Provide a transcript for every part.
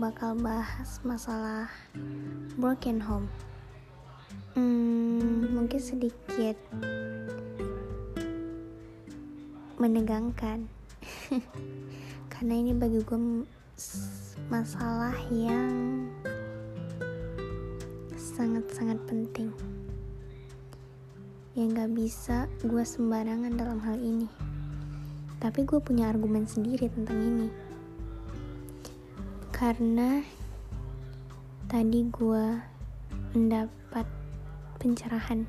bakal bahas masalah broken home. Hmm, mungkin sedikit menegangkan, karena ini bagi gue masalah yang sangat-sangat penting yang gak bisa gue sembarangan dalam hal ini. Tapi gue punya argumen sendiri tentang ini karena tadi gue mendapat pencerahan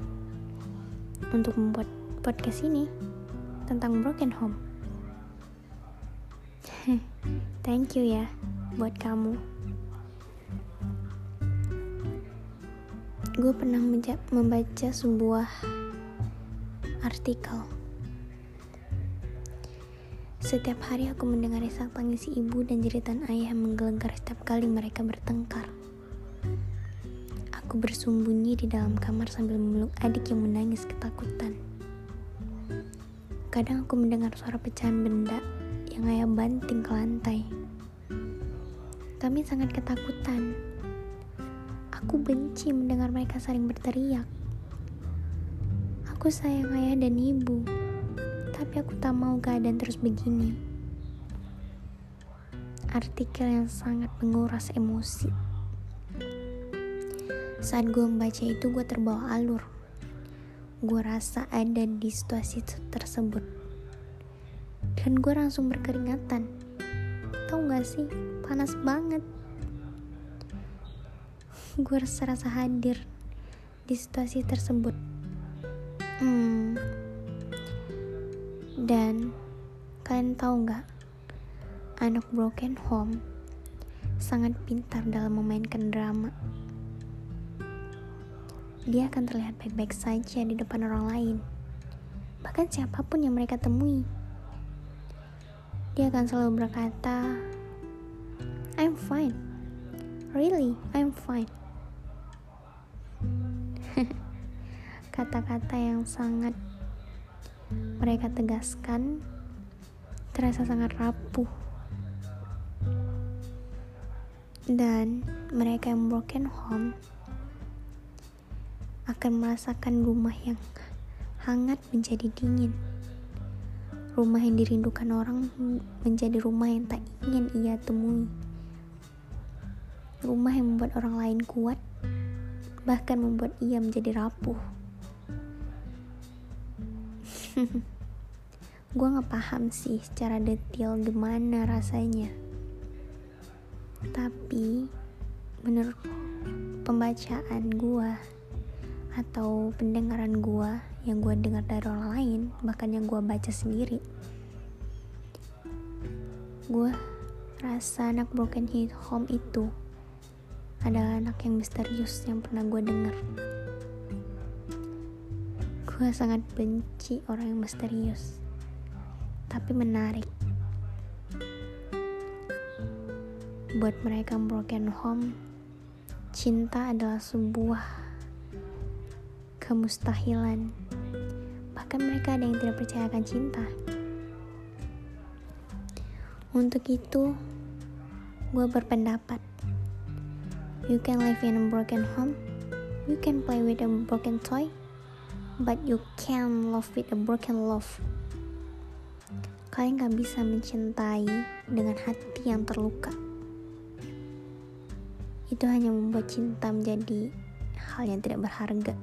untuk membuat podcast ini tentang broken home. Thank you ya buat kamu. Gue pernah membaca sebuah artikel setiap hari aku mendengar isak tangis ibu dan jeritan ayah menggelegar setiap kali mereka bertengkar. Aku bersembunyi di dalam kamar sambil memeluk adik yang menangis ketakutan. Kadang aku mendengar suara pecahan benda yang ayah banting ke lantai. Kami sangat ketakutan. Aku benci mendengar mereka saling berteriak. Aku sayang ayah dan ibu tapi aku tak mau keadaan terus begini. Artikel yang sangat menguras emosi. Saat gue membaca itu, gue terbawa alur. Gue rasa ada di situasi tersebut. Dan gue langsung berkeringatan. Tahu gak sih, panas banget. Gue rasa-rasa hadir di situasi tersebut. Hmm, dan kalian tahu nggak, anak broken home sangat pintar dalam memainkan drama. Dia akan terlihat baik-baik saja di depan orang lain, bahkan siapa pun yang mereka temui. Dia akan selalu berkata, "I'm fine, really, I'm fine." Kata-kata yang sangat mereka tegaskan terasa sangat rapuh. Dan mereka yang broken home akan merasakan rumah yang hangat menjadi dingin. Rumah yang dirindukan orang menjadi rumah yang tak ingin ia temui. Rumah yang membuat orang lain kuat bahkan membuat ia menjadi rapuh gue nggak paham sih secara detail gimana rasanya. Tapi menurut pembacaan gue atau pendengaran gue yang gue dengar dari orang lain bahkan yang gue baca sendiri gue rasa anak broken home itu adalah anak yang misterius yang pernah gue dengar Gue sangat benci orang yang misterius, tapi menarik. Buat mereka broken home, cinta adalah sebuah kemustahilan. Bahkan mereka ada yang tidak percaya akan cinta. Untuk itu, gue berpendapat, you can live in a broken home, you can play with a broken toy, but you can love with a broken love. Kalian gak bisa mencintai dengan hati yang terluka. Itu hanya membuat cinta menjadi hal yang tidak berharga.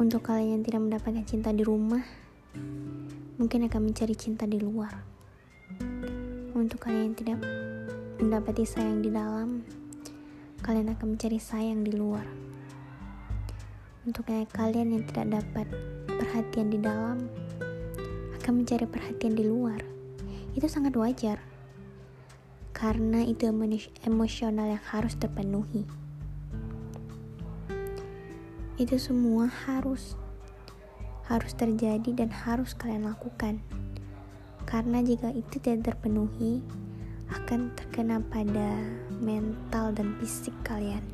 Untuk kalian yang tidak mendapatkan cinta di rumah, mungkin akan mencari cinta di luar. Untuk kalian yang tidak mendapati sayang di dalam, kalian akan mencari sayang di luar. Untuk kalian yang tidak dapat perhatian di dalam, akan mencari perhatian di luar. Itu sangat wajar, karena itu emosional yang harus terpenuhi. Itu semua harus harus terjadi dan harus kalian lakukan. Karena jika itu tidak terpenuhi, akan terkena pada mental dan fisik kalian.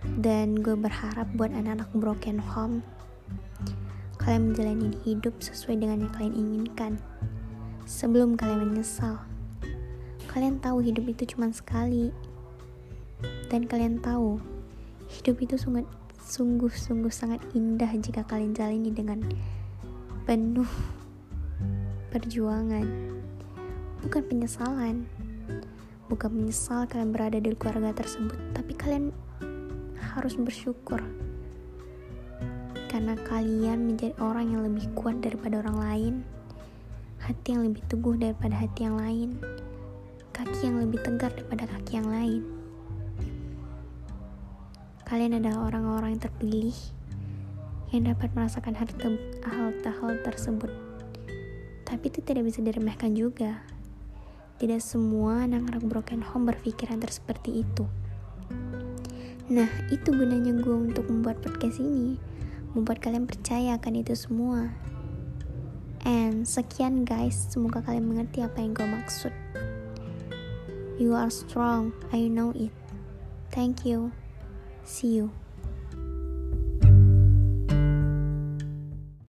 Dan gue berharap buat anak-anak broken home, kalian menjalani hidup sesuai dengan yang kalian inginkan, sebelum kalian menyesal. Kalian tahu hidup itu cuma sekali. Dan kalian tahu hidup itu sangat sungguh-sungguh sangat indah jika kalian jalani dengan penuh perjuangan. Bukan penyesalan. Bukan menyesal kalian berada di keluarga tersebut, tapi kalian harus bersyukur karena kalian menjadi orang yang lebih kuat daripada orang lain, hati yang lebih teguh daripada hati yang lain, kaki yang lebih tegar daripada kaki yang lain. Kalian adalah orang-orang yang terpilih yang dapat merasakan hal, hal tersebut. Tapi itu tidak bisa diremehkan juga. Tidak semua anak-anak broken home berpikiran seperti itu. Nah, itu gunanya gue untuk membuat podcast ini membuat kalian percaya akan itu semua. And sekian guys, semoga kalian mengerti apa yang gue maksud. You are strong, I know it. Thank you. See you.